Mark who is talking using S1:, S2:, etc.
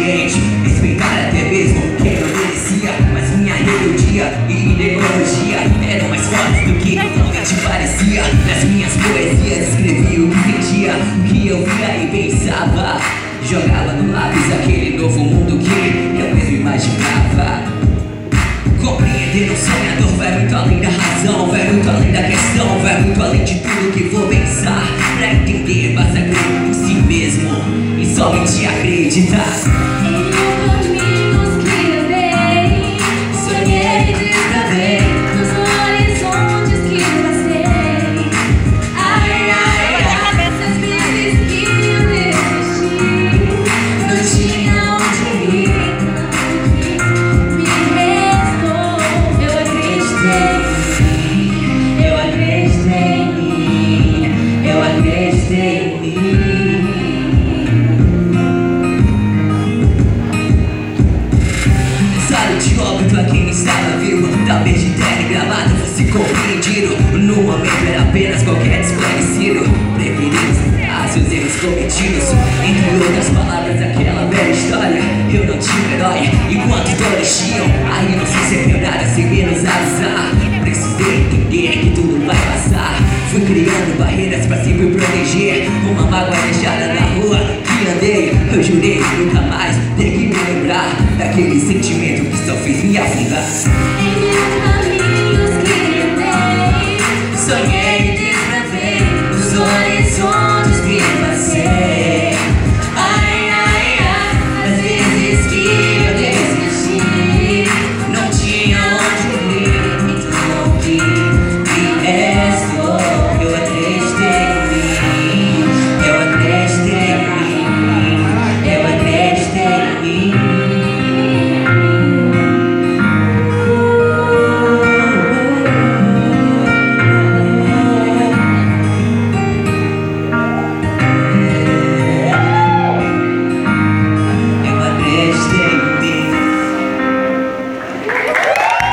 S1: consciente Respeitar até mesmo quem não merecia Mas minha rebeldia e ideologia Eram mais fortes do que realmente parecia. Nas minhas poesias escrevi o que sentia O que eu via e pensava. Jogava no lápis aquele novo mundo que eu mesmo imaginava. Compreender o sonhador vai muito além da razão Vai muito além da questão Vai muito além de tudo que vou pensar. Pra entender, basta E somente acreditar Se compreendido momento era apenas qualquer desconhecido. Preferimos ah, seus erros cometidos. Entre outras palavras aquela velha história Eu não tinha herói. Enquanto todos tinham? Aí não sei se é verdade sem menos avisar Precisei entender que tudo vai passar. Fui criando barreiras pra sempre proteger. Uma mágoa deixada na rua que andei. Eu jurei nunca mais ter que me lembrar Daquele sentimento que só fez me afundar